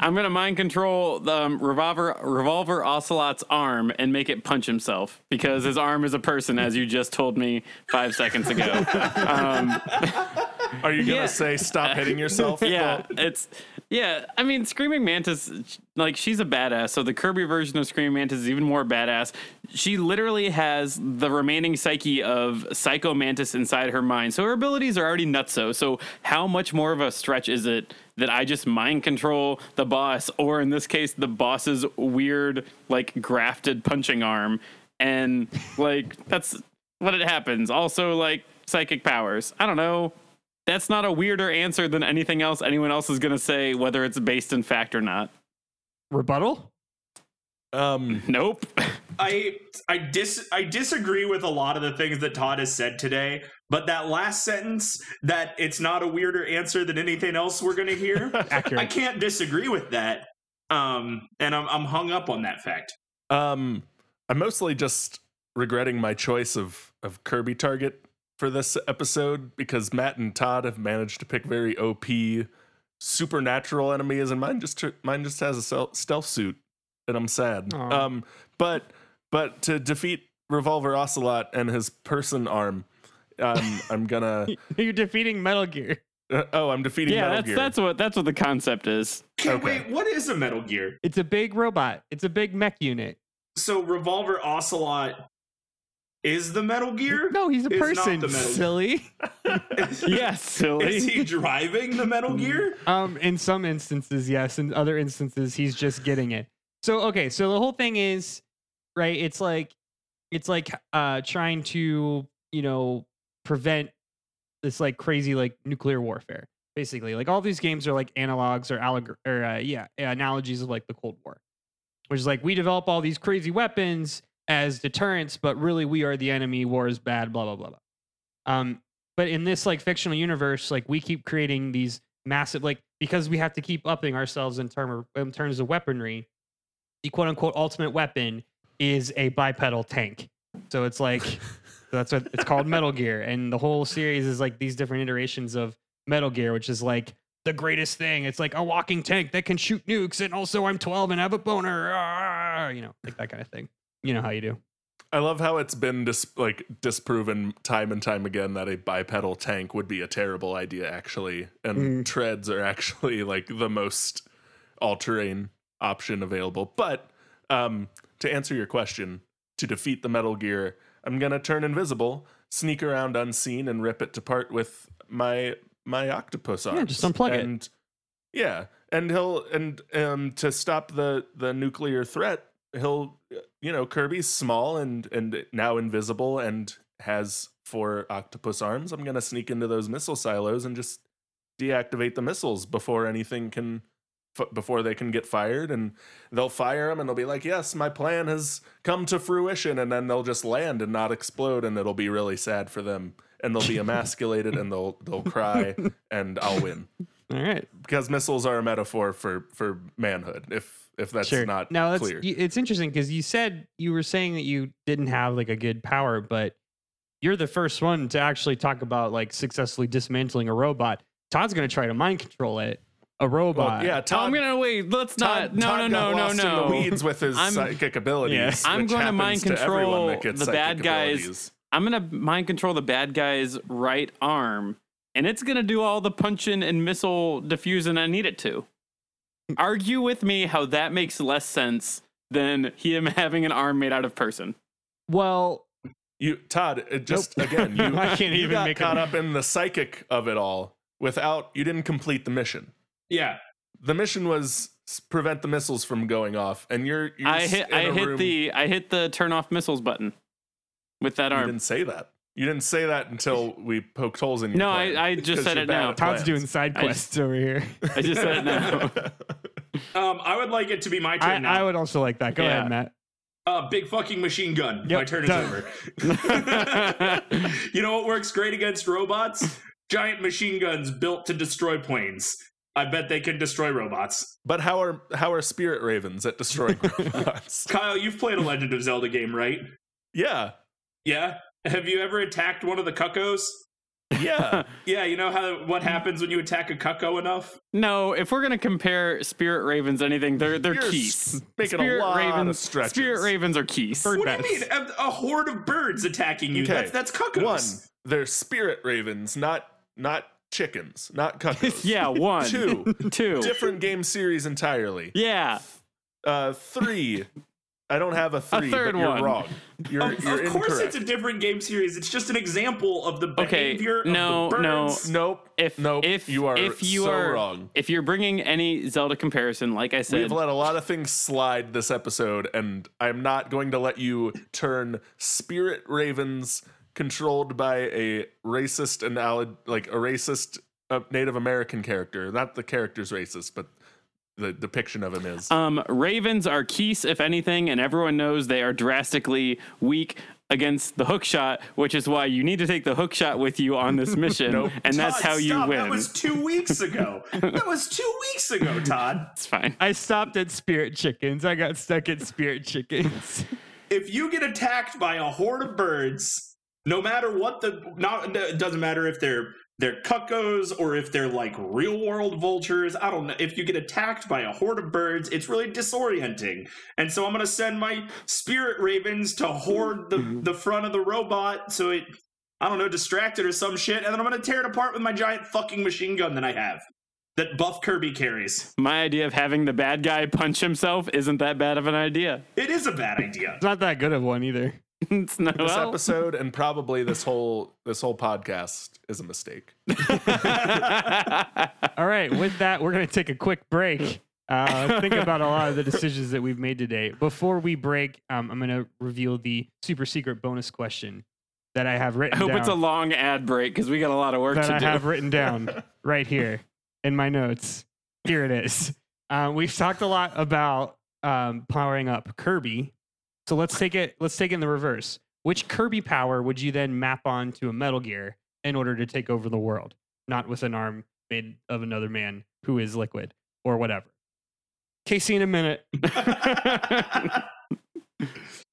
I'm gonna mind control the um, revolver revolver ocelot's arm and make it punch himself because his arm is a person, as you just told me five seconds ago. *laughs* um, *laughs*
Are you gonna
Yeah.
say stop hitting yourself? *laughs*
yeah, it's yeah. I mean, Screaming Mantis, like she's a badass. So the Kirby version of Screaming Mantis is even more badass. She literally has the remaining psyche of Psycho Mantis inside her mind. So her abilities are already nutso. So how much more of a stretch is it that I just mind control the boss, or in this case, the boss's weird, like grafted punching arm, and like that's what it happens. Also, like psychic powers. I don't know that's not a weirder answer than anything else anyone else is going to say, whether it's based in fact or not.
Rebuttal?
Um,
Nope.
I I dis I disagree with a lot of the things that Todd has said today, but that last sentence that it's not a weirder answer than anything else we're gonna hear, *laughs* I can't disagree with that. Um, and I'm I'm hung up on that fact.
um, I'm mostly just regretting my choice of of Kirby target for this episode because Matt and Todd have managed to pick very OP supernatural enemies, and mine just mine just has a stealth suit, and I'm sad.
Aw.
Um, but but to defeat Revolver Ocelot and his person arm, um, I'm gonna. *laughs*
You're defeating Metal Gear.
Uh, oh, I'm defeating
yeah,
Metal
that's
Gear.
that's what that's what the concept is.
Okay,
Okay.
wait, what is a Metal Gear?
It's a big robot. It's a big mech unit.
So Revolver Ocelot is the Metal Gear? *laughs*
No, he's a
It's not
person,
the Metal Gear.
silly. *laughs*
Yes, silly.
Is he driving the Metal Gear?
Um, in some instances, yes. In other instances, he's just getting it. So okay, so the whole thing is, right? It's like, it's like uh trying to, you know, prevent this like crazy like nuclear warfare. Basically, like all these games are like analogs or alleg- or uh, yeah, analogies of like the Cold War, which is like we develop all these crazy weapons as deterrents, but really we are the enemy. War is bad. Blah blah blah blah. Um, but in this like fictional universe, like we keep creating these massive like because we have to keep upping ourselves in term of, in terms of weaponry. The quote unquote ultimate weapon is a bipedal tank. So it's like *laughs* that's what it's called Metal Gear, and the whole series is like these different iterations of Metal Gear, which is like the greatest thing. It's like a walking tank that can shoot nukes, and also I'm 12 and have a boner. Ah, you know, like that kind of thing. You know how you do.
I love how it's been dis- like disproven time and time again that a bipedal tank would be a terrible idea actually and
Mm.
treads are actually like the most all-terrain option available. But um to answer your question, to defeat the Metal Gear, I'm going to turn invisible, sneak around unseen and rip it to part with my my octopus arms.
Yeah, just unplug it.
and, Yeah, and he'll and um to stop the the nuclear threat, he'll you know Kirby's small and and now invisible and has four octopus arms. I'm gonna sneak into those missile silos and just deactivate the missiles before anything can f- before they can get fired and they'll fire them and they'll be like yes my plan has come to fruition and then they'll just land and not explode and it'll be really sad for them and they'll be *laughs* emasculated and they'll they'll cry *laughs* and I'll win
All right.
because missiles are a metaphor for for manhood if if that's
sure.
not
now that's
clear
it's interesting because you said you were saying that you didn't have like a good power, but you're the first one to actually talk about like successfully dismantling a robot. Todd's going to try to mind control it. A robot.
well, yeah
Oh,
Todd,
I'm gonna wait. Let's
Todd,
not. No,
Todd
no,
got
no, no,
lost
no.
in the weeds with his
I'm-
psychic abilities.
Yeah.
I'm
going to mind control
that gets
the bad guys.
abilities.
I'm gonna mind control the bad guy's right arm, and it's gonna do all the punching and missile diffusing I need it to. *laughs* Argue with me how that makes less sense than him *laughs* having an arm made out of person.
Well,
You, Todd, uh, it just
Nope.
again, *laughs* you,
I can't
you
even
got
make
caught
a-
up in the psychic of it all without you didn't complete the mission.
Yeah.
The mission was prevent the missiles from going off, and you're, you're
I
s-
hit.
in
I
a
hit
room-
the. I hit the turn off missiles button with that
You
arm.
didn't say that. You didn't say that until we poked holes in your
No, I- *laughs* I just said it now.
at
Todd's doing side
I
quests over here.
I just said it now.
Um, I would like it to be my turn
I,
now.
I would also like that. Go
Yeah.
ahead, Matt.
Uh, big fucking machine gun.
Yep,
My turn
done.
is over. *laughs* *laughs* you know what works great against robots? Giant machine guns built to destroy planes. I bet they can destroy robots.
But how are how are spirit ravens at destroying *laughs* robots?
Kyle, you've played a Legend of Zelda game, right?
yeah,
Yeah. Have you ever attacked one of the cuckoos?
yeah. *laughs*
Yeah, you know how what happens when you attack a cucko enough?
No, if we're gonna compare Spirit Ravens, anything, they're they're
You're
keys.
s- making a
Spirit
lot of
Ravens,
stretches.
Spirit Ravens are keys.
Bird
What
bats.
do you mean? A, a horde of birds attacking you.
Okay,
That's that's cuckoos.
One, they're spirit ravens, not not chickens, not *laughs* cuckoos.
Yeah, one,
Two,
two.
different game series entirely.
Yeah,
Uh, three. I don't have a three,
third
but you're
one.
wrong. You're,
Of,
you're
of course,
incorrect.
it's a different game series. It's just an example of the behavior.
Okay,
behavior
no,
of the
no.
Nope.
if
nope.
if
you are
if you
so
are
wrong.
if you're bringing any Zelda comparison, like I said,
We've let a lot of things slide this episode, and I'm not going to let you turn spirit ravens controlled by a racist and alli- like a racist uh, Native American character. Not the character's racist, but the depiction of him is.
um, Ravens are keys, if anything, and everyone knows they are drastically weak against the hook shot, which is why you need to take the hook shot with you on this *laughs* mission,
Nope.
and that's
Todd,
how you
stop.
win.
That was two weeks ago. *laughs* that was two weeks ago, Todd.
it's fine.
I stopped at spirit chickens. I got stuck at spirit chickens.
If you get attacked by a horde of birds, no matter what the not it doesn't matter if they're they're cuckoos or if they're like real world vultures. I don't know. If you get attacked by a horde of birds, it's really disorienting. And so I'm gonna send my spirit ravens to hoard the, mm-hmm. the front of the robot so it I don't know, distracted or some shit, and then I'm gonna tear it apart with my giant fucking machine gun that I have. That Buff Kirby carries.
My idea of having the bad guy punch himself isn't that bad of an idea.
It is a bad idea.
It's not that good of one either.
It's no,
this
well,
episode and probably this whole this whole podcast is a mistake. *laughs*
All right, with that, we're going to take a quick break. Uh, think about a lot of the decisions that we've made today. Before we break, um, I'm going to reveal the super secret bonus question that I have written.
I hope
down.
it's a long ad break because we got a lot of work
that
to
I
do.
have written down *laughs* right here in my notes. Here it is. Uh, we've talked a lot about um, powering up Kirby, so let's take it. Let's take it in the reverse. Which Kirby power would you then map on to a Metal Gear? in order to take over the world, not with an arm made of another man who is liquid or whatever. Casey, in a minute. *laughs* *laughs*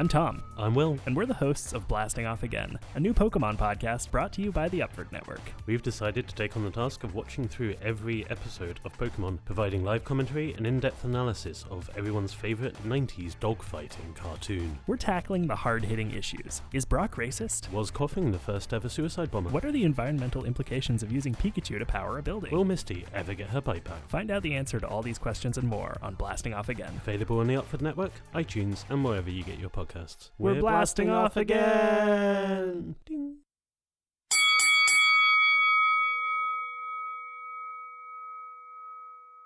I'm Tom,
I'm Will.
and we're the hosts of Blasting Off Again, a new Pokemon podcast brought to you by the Upward Network.
We've decided to take on the task of watching through every episode of Pokemon, providing live commentary and in depth analysis of everyone's favourite 90s dogfighting cartoon.
We're tackling the hard hitting issues. Is Brock racist?
Was Koffing the first ever suicide bomber?
What are the environmental implications of using Pikachu to power a building?
Will Misty ever get her bite back?
Find out the answer to all these questions and more on Blasting Off Again.
Available on the Upford Network, iTunes, and wherever you get your podcasts.
We're blasting off again.
Ding.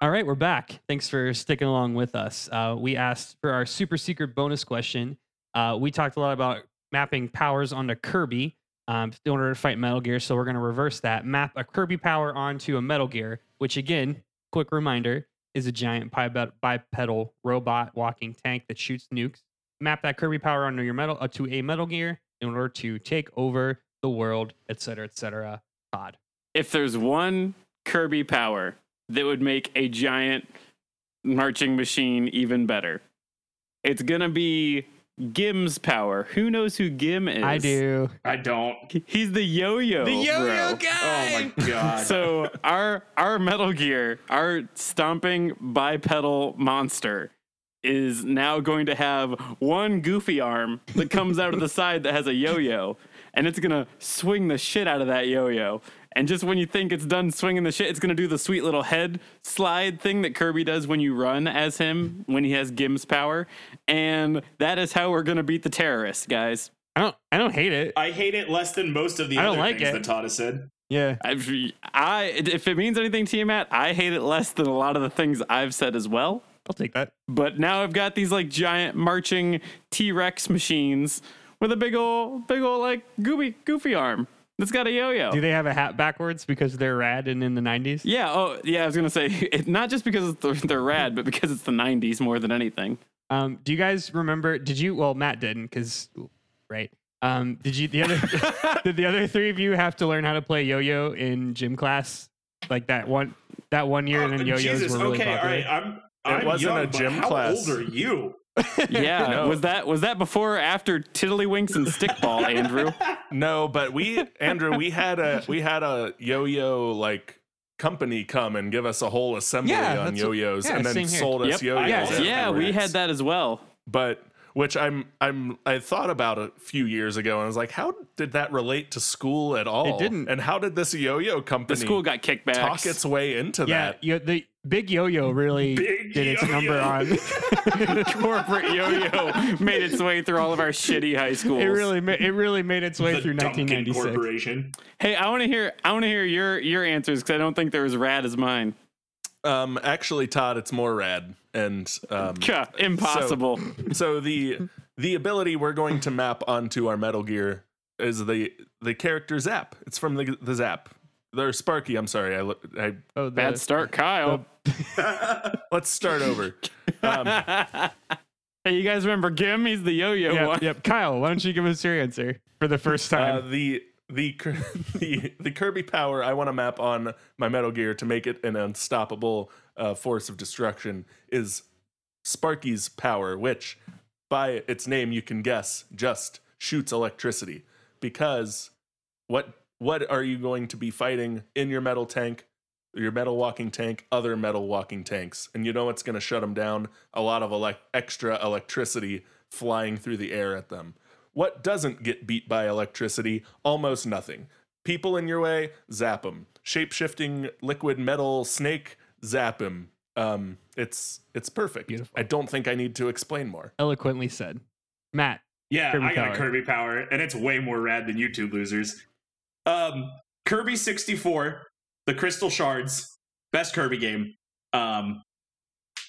All right, we're back. Thanks for sticking along with us. Uh, we asked for our super secret bonus question. Uh, we talked a lot about mapping powers onto Kirby um, in order to fight Metal Gear. So we're going to reverse that. Map a Kirby power onto a Metal Gear, which again, quick reminder, is a giant bipedal robot walking tank that shoots nukes. Map that Kirby power onto your metal uh, to a Metal Gear in order to take over the world, etc., etc. Todd.
if there's one Kirby power that would make a giant marching machine even better, it's gonna be Gim's power. Who knows who Gim is?
I do.
I don't.
He's the yo-yo. The yo-yo bro.
Oh my god. *laughs*
So our our Metal Gear, our stomping bipedal monster, is now going to have one goofy arm that comes out of the *laughs* side that has a yo-yo, and it's gonna swing the shit out of that yo-yo. And just when you think it's done swinging the shit, it's gonna do the sweet little head slide thing that Kirby does when you run as him when he has Gim's power. And that is how we're gonna beat the terrorists, guys.
I don't. I don't hate it.
I hate it less than most of the
I don't
other
like
things
it.
that Todd has said.
Yeah.
I've, I if it means anything to you, Matt, I hate it less than a lot of the things I've said as well.
I'll take that.
But now I've got these like giant marching T Rex machines with a big old, big old like goofy, goofy arm that's got a yo-yo.
Do they have a hat backwards because they're rad and in the 90s?
yeah. Oh, yeah. I was gonna say *laughs* it, not just because they're, they're rad, but because it's the '90s more than anything.
Um, do you guys remember? Did you? Well, Matt didn't because, right? Um, did you? The other *laughs* did the other three of you have to learn how to play yo-yo in gym class? Like that one that one year, and then
Oh,
yo-yos
Jesus,
were really
okay, all
popular.
right. I'm. I'm
wasn't
young,
a
but
gym
how
class.
old are you? *laughs*
Yeah.
No.
Was that was that before or after Tiddlywinks and Stickball, Andrew? *laughs*
No, but we, Andrew, we had a we had a yo-yo like company come and give us a whole assembly
Yeah,
on yo-yos,
yeah,
and then
same here.
sold us
Yep.
yo-yos.
Yeah,
yeah, we had that as well.
but which I'm I'm I thought about a few years ago, and I was like, how did that relate to school at all?
It didn't.
And how did this yo-yo company
The school got kickbacks.
talk its way into
yeah,
that?
yo, the big yo-yo really
Big
did its
yo-yo.
number on. *laughs*
corporate yo-yo made its way through all of our shitty high schools.
it really, ma- it really made its way
The
through
Duncan
1996.
Corporation.
Hey, I want to hear. I want to hear your your answers because I don't think they're as rad as mine.
Um, actually, Todd, it's more rad, and um, *laughs*
Ka, impossible.
so the the ability we're going to map onto our Metal Gear is the the character Zap. It's from the the Zap. They're Sparky. I'm sorry. I, lo- I
Oh, the,
Bad start, Kyle. *laughs*
let's start over. Um, *laughs*
hey, you guys remember Gim? He's the yo-yo
Yep,
one.
yep. Kyle, why don't you give us your answer for the first
uh,
time?
the the *laughs* the the Kirby power I want to map on my Metal Gear to make it an unstoppable uh, force of destruction is Sparky's power, which by its name you can guess just shoots electricity. Because what what are you going to be fighting in your metal tank? Your metal walking tank, other metal walking tanks, and you know what's going to shut them down? A lot of elec extra electricity flying through the air at them. What doesn't get beat by electricity? Almost nothing. People in your way, zap them. Shape shifting liquid metal snake, zap him. Um, it's it's perfect.
Beautiful.
I don't think I need to explain more.
Eloquently said. Matt,
Yeah,
Kirby
I got
power.
a Kirby power, and it's way more rad than YouTube losers. Um, Kirby 64, the Crystal Shards, best Kirby game. Um,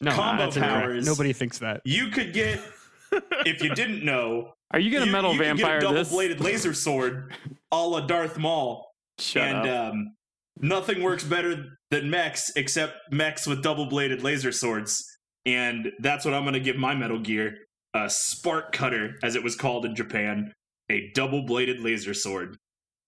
no,
Combo
that's incorrect.
powers.
Nobody thinks that.
you could get, if you *laughs* didn't know,
Are you gonna
you,
metal
you could
vampire
get a
this?
double-bladed laser sword, a la Darth Maul,
Shut
and
up.
um, nothing works better than mechs except mechs with double-bladed laser swords, and that's what I'm gonna give my Metal Gear. a spark cutter, as it was called in Japan, a double bladed laser sword.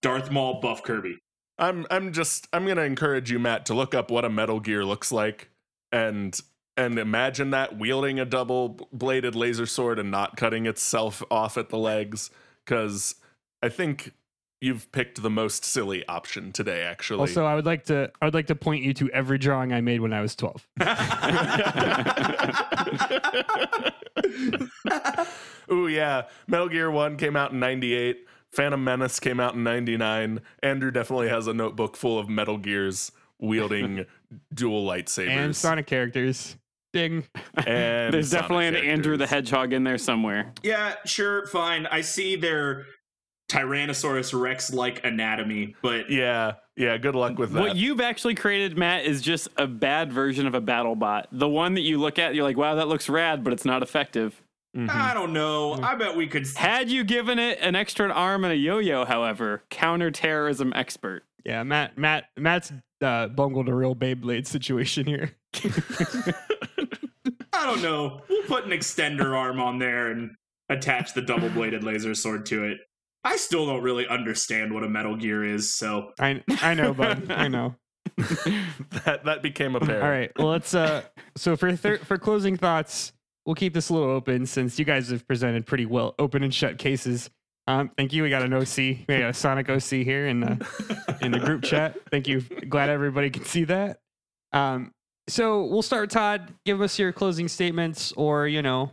Darth Maul buff Kirby.
I'm I'm just I'm gonna encourage you, Matt, to look up what a Metal Gear looks like and and imagine that wielding a double bladed laser sword and not cutting itself off at the legs. Cause I think you've picked the most silly option today, actually.
Also, I would like to I would like to point you to every drawing I made when I was 12. *laughs*
Ooh yeah. Metal Gear 1 came out in 98. Phantom Menace came out in 99. Andrew definitely has a notebook full of Metal Gears wielding *laughs* dual lightsabers.
And Sonic characters. Ding. *laughs*
And
There's
Sonic
definitely an Andrew the. Hedgehog in there somewhere.
Yeah, sure, fine. I see their Tyrannosaurus Rex like anatomy, but
Yeah, yeah, good luck with that.
What you've actually created, Matt, is just a bad version of a battle bot. The one that you look at, you're like, wow, that looks rad, but it's not effective.
Mhm.
I don't know. I bet we could.
Had you given it an extra arm and a yo-yo, however, counterterrorism expert.
Yeah, Matt Matt Matt's uh, bungled a real Beyblade situation here. *laughs* *laughs*
I don't know. We'll put an extender arm on there and attach the double bladed laser sword to it. I still don't really understand what a Metal Gear is, so
I I know, bud. I know. *laughs*
that that became apparent.
All right. Well, let's uh so for thir- for closing thoughts, we'll keep this a little open since you guys have presented pretty well open and shut cases. Um, thank you. We got an OC, we got a Sonic OC here in the in the group chat. Thank you. Glad everybody can see that. Um, so we'll start. Todd, give us your closing statements, or you know,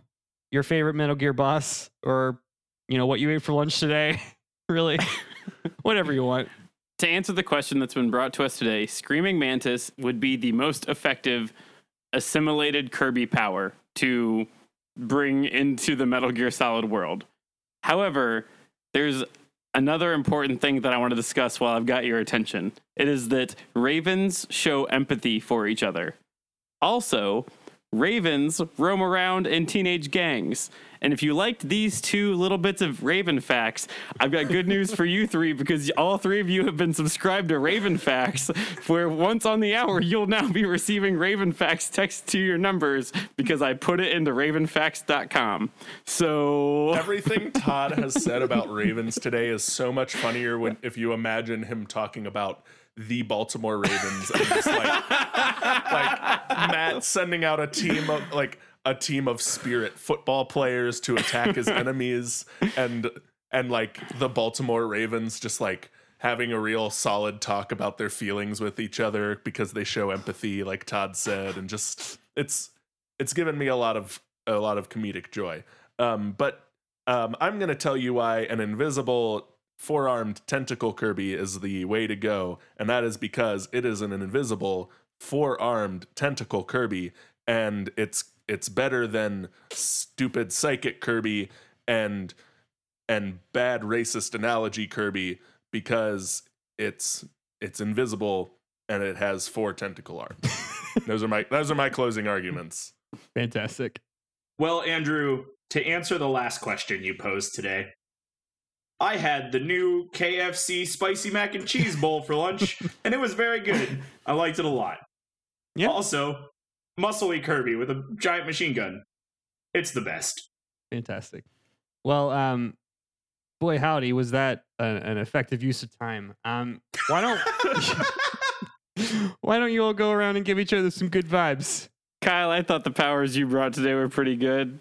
your favorite Metal Gear boss, or you know what you ate for lunch today. *laughs* really, *laughs* whatever you want.
To answer the question that's been brought to us today, Screaming Mantis would be the most effective assimilated Kirby power to bring into the Metal Gear Solid world. However, there's another important thing that I want to discuss while I've got your attention. It is that ravens show empathy for each other. Also, ravens roam around in teenage gangs. And if you liked these two little bits of Raven facts, I've got good news for you three because all three of you have been subscribed to Raven Facts, where once on the hour, you'll now be receiving Raven Facts text to your numbers because I put it into ravenfacts.com. So.
Everything Todd has said about Ravens today is so much funnier when if you imagine him talking about the Baltimore Ravens and just like like Matt sending out a team of like a team of spirit football players to attack his *laughs* enemies and and like the Baltimore Ravens just like having a real solid talk about their feelings with each other because they show empathy like Todd said and just it's it's given me a lot of a lot of comedic joy. Um, but um, I'm going to tell you why an invisible four-armed tentacle Kirby is the way to go, and that is because it is an invisible four-armed tentacle Kirby, and it's it's better than stupid psychic Kirby and and bad racist analogy Kirby because it's it's invisible and it has four tentacle arms. *laughs* those are my those are my closing arguments.
Fantastic.
Well, Andrew, to answer the last question you posed today, I had the new KFC spicy mac and cheese bowl for lunch, *laughs* and it was very good. I liked it a lot.
Yeah.
Also, muscly Kirby with a giant machine gun. It's the best.
Fantastic. Well, um, boy, howdy, was that a, an effective use of time? Um, why don't *laughs* why don't you all go around and give each other some good vibes?
Kyle, I thought the powers you brought today were pretty good.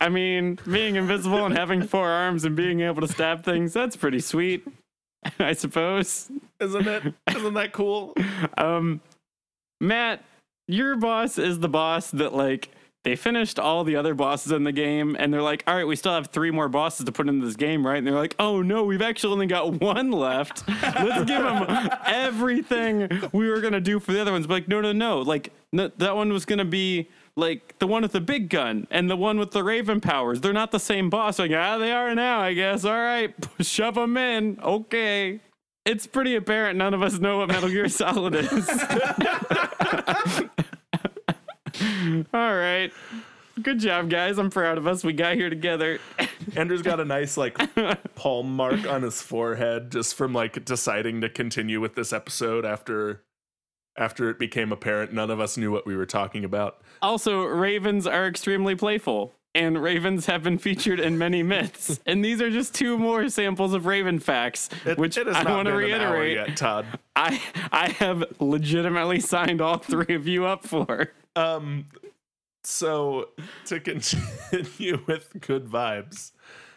I mean, being invisible and having four arms and being able to stab things, that's pretty sweet. *laughs* I suppose.
Isn't it? Isn't that cool? *laughs*
Um Matt, your boss is the boss that like they finished all the other bosses in the game and they're like, all right, we still have three more bosses to put into this game, right? And they're like, oh no, we've actually only got one left. Let's give them everything we were going to do for the other ones. But like, no, no, no. Like, no, that one was going to be like the one with the big gun and the one with the raven powers. They're not the same boss. Like, ah, they are now, I guess. All right, *laughs* shove them in. Okay. It's pretty apparent none of us know what Metal Gear Solid is. *laughs* All right. Good job, guys. I'm proud of us. We got here together. *laughs*
Andrew's got a nice like palm mark on his forehead just from like deciding to continue with this episode after after it became apparent none of us knew what we were talking about.
Also, ravens are extremely playful. and ravens have been featured in many myths. *laughs* and these are just two more samples of raven facts,
It,
which
it
I want to
been an hour
reiterate.
yet, Todd.
I I have legitimately signed all three of you up for.
Um, so to continue *laughs* with good vibes,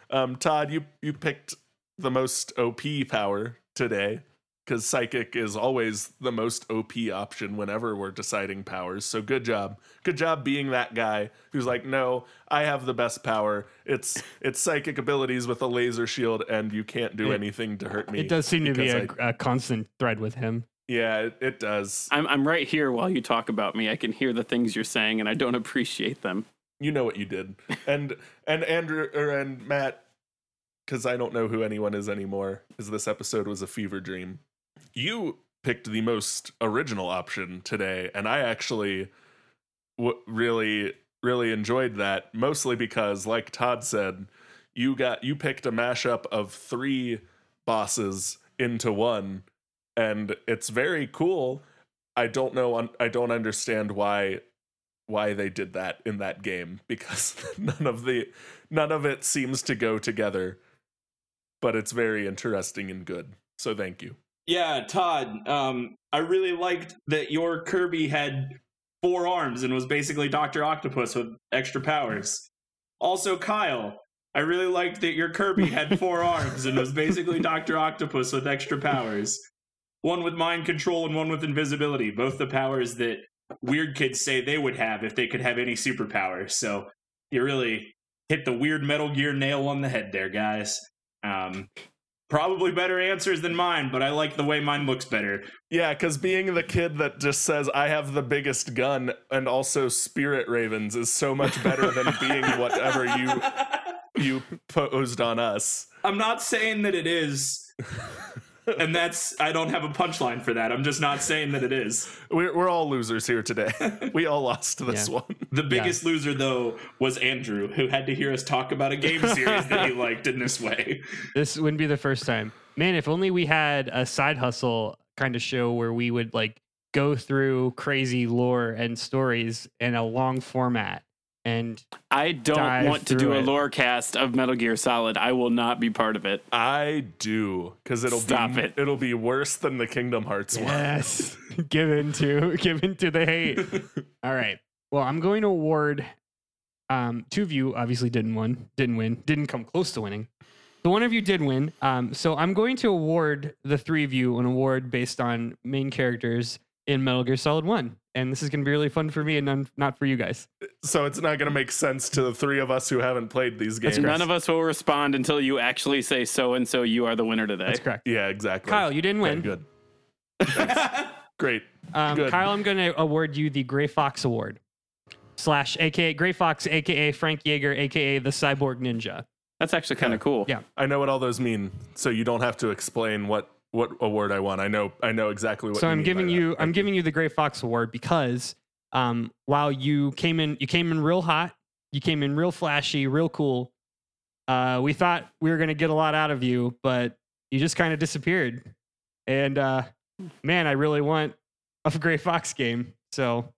um, Todd, you you picked the most OP power today because psychic is always the most OP option whenever we're deciding powers. So good job, good job being that guy who's like, no, I have the best power. It's it's psychic abilities with a laser shield, and you can't do
It-
anything to hurt me.
It does seem to be
because
a,
I-
a constant thread with him.
yeah, it, it does.
I'm I'm right here while you talk about me. I can hear the things you're saying, and I don't appreciate them.
you know what you did and and andrew or and matt because i don't know who anyone is anymore as this episode was a fever dream you picked the most original option today and i actually w- really really enjoyed that mostly because like todd said you got you picked a mashup of three bosses into one and it's very cool. I don't know i don't understand why why they did that in that game because *laughs* none of the none of it seems to go together but it's very interesting and good so thank you
Yeah, Todd. Um, I really liked that your Kirby had four arms and was basically Doctor Octopus with extra powers. Also, Kyle. I really liked that your Kirby had *laughs* four arms and was basically Doctor Octopus with extra powers. One with mind control and one with invisibility. Both the powers that weird kids say they would have if they could have any superpower. So you really hit the weird Metal Gear nail on the head there, guys. Um, probably better answers than mine, but I like the way mine looks better.
yeah because being the kid that just says i have the biggest gun and also spirit ravens is so much better than being *laughs* whatever you you posed on us
I'm not saying that it is. *laughs* And that's I don't have a punchline for that. I'm just not saying that it is.
we're, we're all losers here today *laughs* we all lost this
Yeah.
one
The biggest loser though was Andrew, who had to hear us talk about a game *laughs* series that he liked in this way.
This wouldn't be the first time. Man, if only we had a side hustle kind of show where we would like go through crazy lore and stories in a long format. And
I don't
Dive
want to do
through
a lore cast of Metal Gear Solid. I will not be part of it.
i do because it'll
Stop
be
it.
it'll be worse than the kingdom hearts one
yes, *laughs* give in to *laughs* give in to the hate. *laughs* All right. Well, I'm going to award um two of you obviously didn't win, didn't win, didn't come close to winning. The one of you did win. Um, so I'm going to award the three of you an award based on main characters in Metal Gear Solid 1. And this is going to be really fun for me and none, not for you guys.
so it's not going to make sense to the three of us who haven't played these games
None of us will respond until you actually say so and so. You are the winner today.
That's correct.
yeah exactly
Kyle, you didn't
Okay,
win.
good *laughs* great
Um,
Good.
Kyle, I'm going to award you the Gray Fox Award. Slash, aka Gray Fox, aka Frank Jaeger, aka the Cyborg Ninja.
That's actually kind of cool.
Yeah.
I know what all those mean, so you don't have to explain what what award I won. I know I know exactly what.
so
you
I'm
mean by
giving
that.
you I'm giving you the Gray Fox Award because um, while you came in you came in real hot, you came in real flashy, real cool. Uh, we thought we were gonna get a lot out of you, but you just kind of disappeared. And uh, man, I really want a Gray Fox game. So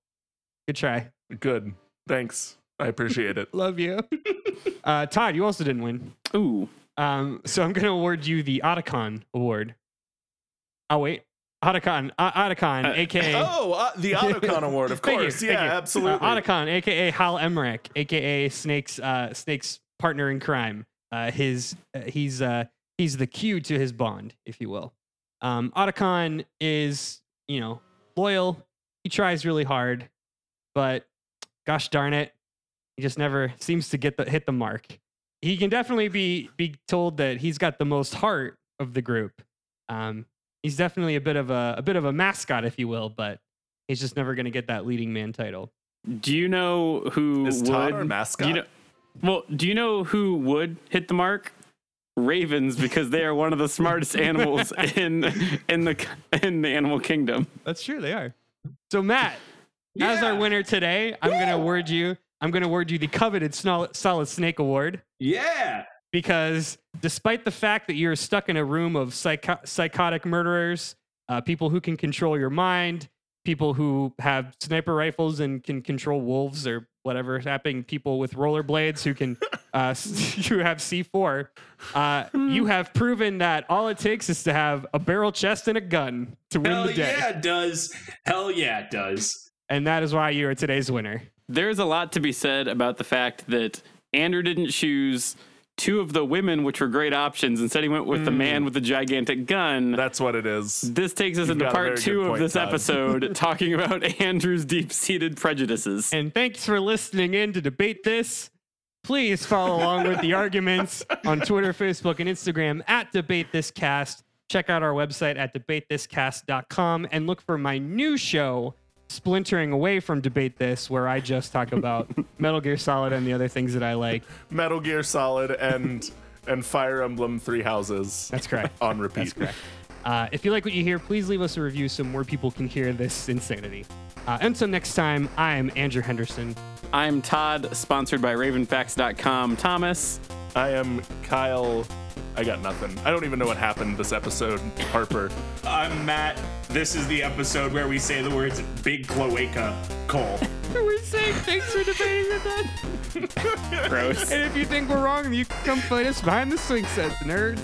good try.
Good. Thanks. I appreciate it. *laughs*
Love you. uh, Todd, you also didn't win.
Ooh.
Um, so I'm going to award you the Otacon Award. Oh, wait. Otacon, uh, Otacon,
Uh,
aka *laughs*
Oh, uh, the *laughs* Autocon Award, of
Thank you,
course. yeah, absolutely.
Uh, Otacon, aka Hal Emmerich, aka Snake's uh, Snake's partner in crime. Uh, his uh, he's uh, he's the Q to his Bond, if you will. Um, Otacon is you know loyal. He tries really hard, but gosh darn it, he just never seems to get the hit the mark. He can definitely be be told that he's got the most heart of the group. Um, he's definitely a bit of a a bit of a mascot, if you will, but he's just never going to get that leading man title.
Do you know who
Is
would?
Todd our
do
mascot?
you know, well, do you know who would hit the mark? Ravens, because they are one of the smartest animals *laughs* in in the in the animal kingdom.
That's true, they are. So Matt, as our winner today, I'm going to award you. I'm going to award you the coveted Solid Snake Award
Yeah.
Because despite the fact that you're stuck in a room of psycho- psychotic murderers, uh, people who can control your mind, people who have sniper rifles and can control wolves or whatever is happening, people with rollerblades who can *laughs* uh, *laughs* who have C4. Uh, you have proven that all it takes is to have a barrel chest and a gun to win
Hell
the day,
yeah, it does. Hell yeah, it does.
and that is why you are today's winner.
There's a lot to be said about the fact that Andrew didn't choose two of the women, which were great options. Instead, he went with the man mm. with the gigantic gun.
That's what it is.
this takes us
You've
into part
very good
two of this
Todd.
episode, *laughs* talking about Andrew's deep seated prejudices.
And thanks for listening in to debate this. Please follow along with the *laughs* arguments on Twitter, Facebook, and Instagram at Debate This Cast. Check out our website at debatethiscast.com and look for my new show, Splintering Away from Debate This, where I just talk about *laughs* Metal Gear Solid and the other things that I like.
Metal Gear Solid and and Fire Emblem Three Houses
That's correct. *laughs*
on repeat.
That's correct. Uh, if you like what you hear, please leave us a review so more people can hear this insanity. Uh, until next time, I am Andrew Henderson.
I'm Todd, sponsored by RavenFacts.com. Thomas,
I am Kyle. I got nothing. I don't even know what happened this episode. Harper.
I'm Matt. This is the episode where we say the words big cloaca, Cole. *laughs*
We're saying thanks for debating with that. *laughs*
gross.
And if you think we're wrong, you can come fight us behind the swing sets, nerd.